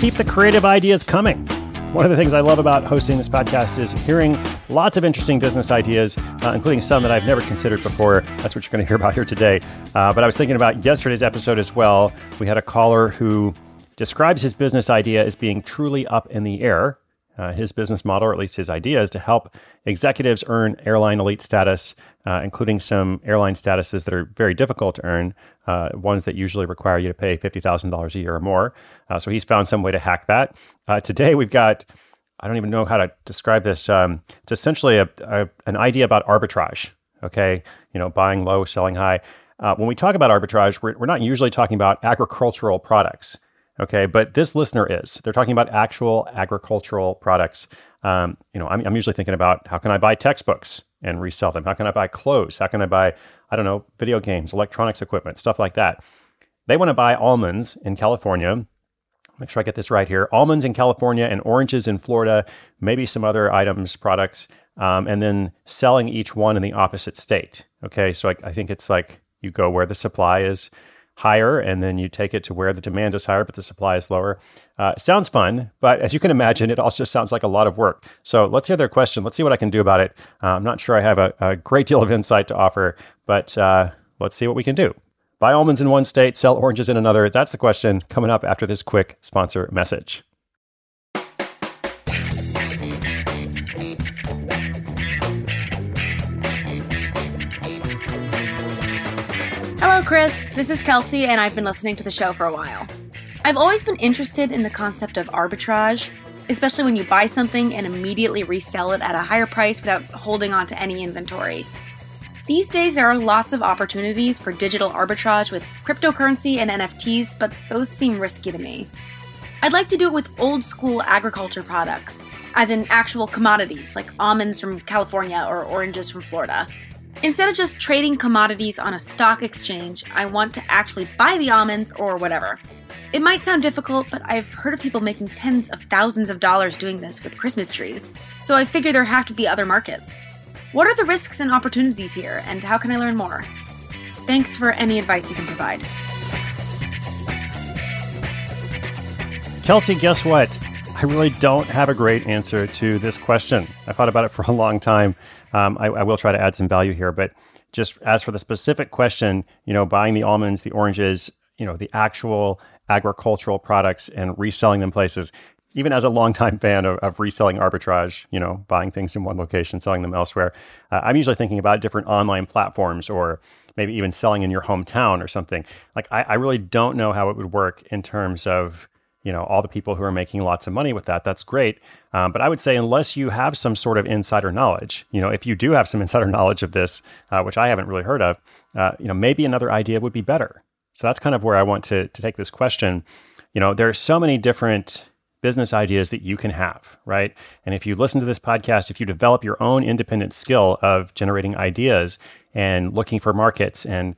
Keep the creative ideas coming. One of the things I love about hosting this podcast is hearing lots of interesting business ideas, uh, including some that I've never considered before. That's what you're going to hear about here today. Uh, but I was thinking about yesterday's episode as well. We had a caller who describes his business idea as being truly up in the air. Uh, his business model, or at least his idea, is to help executives earn airline elite status, uh, including some airline statuses that are very difficult to earn, uh, ones that usually require you to pay $50,000 a year or more. Uh, so he's found some way to hack that. Uh, today, we've got, I don't even know how to describe this. Um, it's essentially a, a, an idea about arbitrage, okay? You know, buying low, selling high. Uh, when we talk about arbitrage, we're, we're not usually talking about agricultural products. Okay, but this listener is. They're talking about actual agricultural products. Um, you know, I'm, I'm usually thinking about how can I buy textbooks and resell them? How can I buy clothes? How can I buy, I don't know, video games, electronics equipment, stuff like that? They want to buy almonds in California. Make sure I get this right here. Almonds in California and oranges in Florida, maybe some other items, products, um, and then selling each one in the opposite state. Okay, so I, I think it's like you go where the supply is higher and then you take it to where the demand is higher but the supply is lower. Uh, sounds fun, but as you can imagine, it also sounds like a lot of work. So let's hear their question. Let's see what I can do about it. Uh, I'm not sure I have a, a, great deal of insight to offer, but uh, let's see what we can do. Buy almonds in one state, sell oranges in another. That's the question coming up after this quick sponsor message. Hello, Chris. This is Kelsey, and I've been listening to the show for a while. I've always been interested in the concept of arbitrage, especially when you buy something and immediately resell it at a higher price without holding on to any inventory. These days, there are lots of opportunities for digital arbitrage with cryptocurrency and NFTs, but those seem risky to me. I'd like to do it with old school agriculture products, as in actual commodities like almonds from California or oranges from Florida. Instead of just trading commodities on a stock exchange, I want to actually buy the almonds or whatever. It might sound difficult, but I've heard of people making tens of thousands of dollars doing this with Christmas trees, so I figure there have to be other markets. What are the risks and opportunities here, and how can I learn more? Thanks for any advice you can provide. Kelsey, guess what? I really don't have a great answer to this question. I thought about it for a long time. Um, I, I will try to add some value here, but just as for the specific question, you know, buying the almonds, the oranges, you know, the actual agricultural products and reselling them places. Even as a longtime fan of, of reselling arbitrage, you know, buying things in one location, selling them elsewhere, uh, I'm usually thinking about different online platforms or maybe even selling in your hometown or something. Like, I, I really don't know how it would work in terms of you know all the people who are making lots of money with that that's great. Um, but i would say unless you have some sort of insider knowledge you know if you do have some insider knowledge of this uh, which i haven't really heard of uh, you know maybe another idea would be better. So that's kind of where i want to, to take this question. You know there are so many different business ideas that you can have right? And if you listen to this podcast if you develop your own independent skill of generating ideas and looking for markets and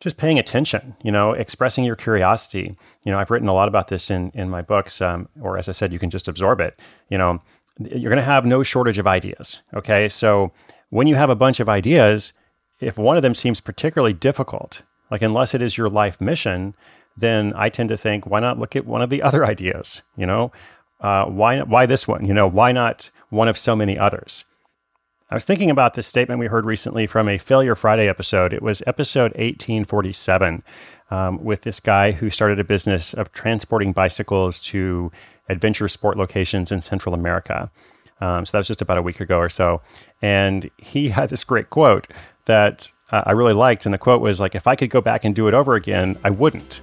just paying attention, you know, expressing your curiosity. You know, I've written a lot about this in in my books, um, or as I said, you can just absorb it. You know, you're going to have no shortage of ideas. Okay, so when you have a bunch of ideas, if one of them seems particularly difficult, like unless it is your life mission, then I tend to think, why not look at one of the other ideas? You know, uh, why why this one? You know, why not one of so many others? I was thinking about this statement we heard recently from a Failure Friday episode. It was episode 1847 um, with this guy who started a business of transporting bicycles to adventure sport locations in Central America. Um, so that was just about a week ago or so. And he had this great quote that uh, I really liked. And the quote was like, if I could go back and do it over again, I wouldn't.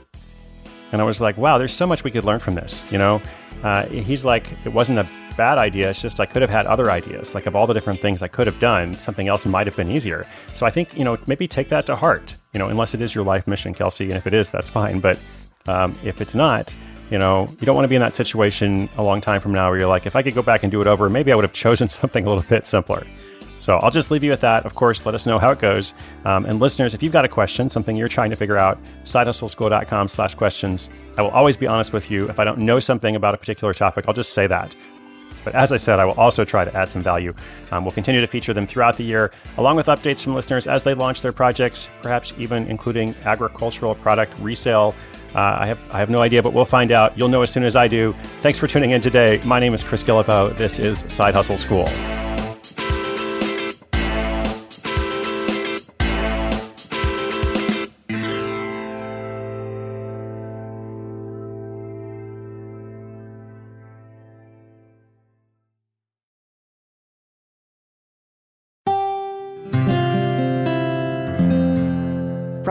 And I was like, wow, there's so much we could learn from this. You know, uh, he's like, it wasn't a bad idea. It's just I could have had other ideas. Like of all the different things I could have done, something else might have been easier. So I think, you know, maybe take that to heart, you know, unless it is your life mission, Kelsey. And if it is, that's fine. But um, if it's not, you know, you don't want to be in that situation a long time from now where you're like, if I could go back and do it over, maybe I would have chosen something a little bit simpler. So I'll just leave you with that. Of course, let us know how it goes. Um, and listeners, if you've got a question, something you're trying to figure out, sidehustleschool.com slash questions. I will always be honest with you. If I don't know something about a particular topic, I'll just say that. But as I said, I will also try to add some value. Um, we'll continue to feature them throughout the year, along with updates from listeners as they launch their projects, perhaps even including agricultural product resale. Uh, I have I have no idea, but we'll find out. You'll know as soon as I do. Thanks for tuning in today. My name is Chris Guillebeau. This is Side Hustle School.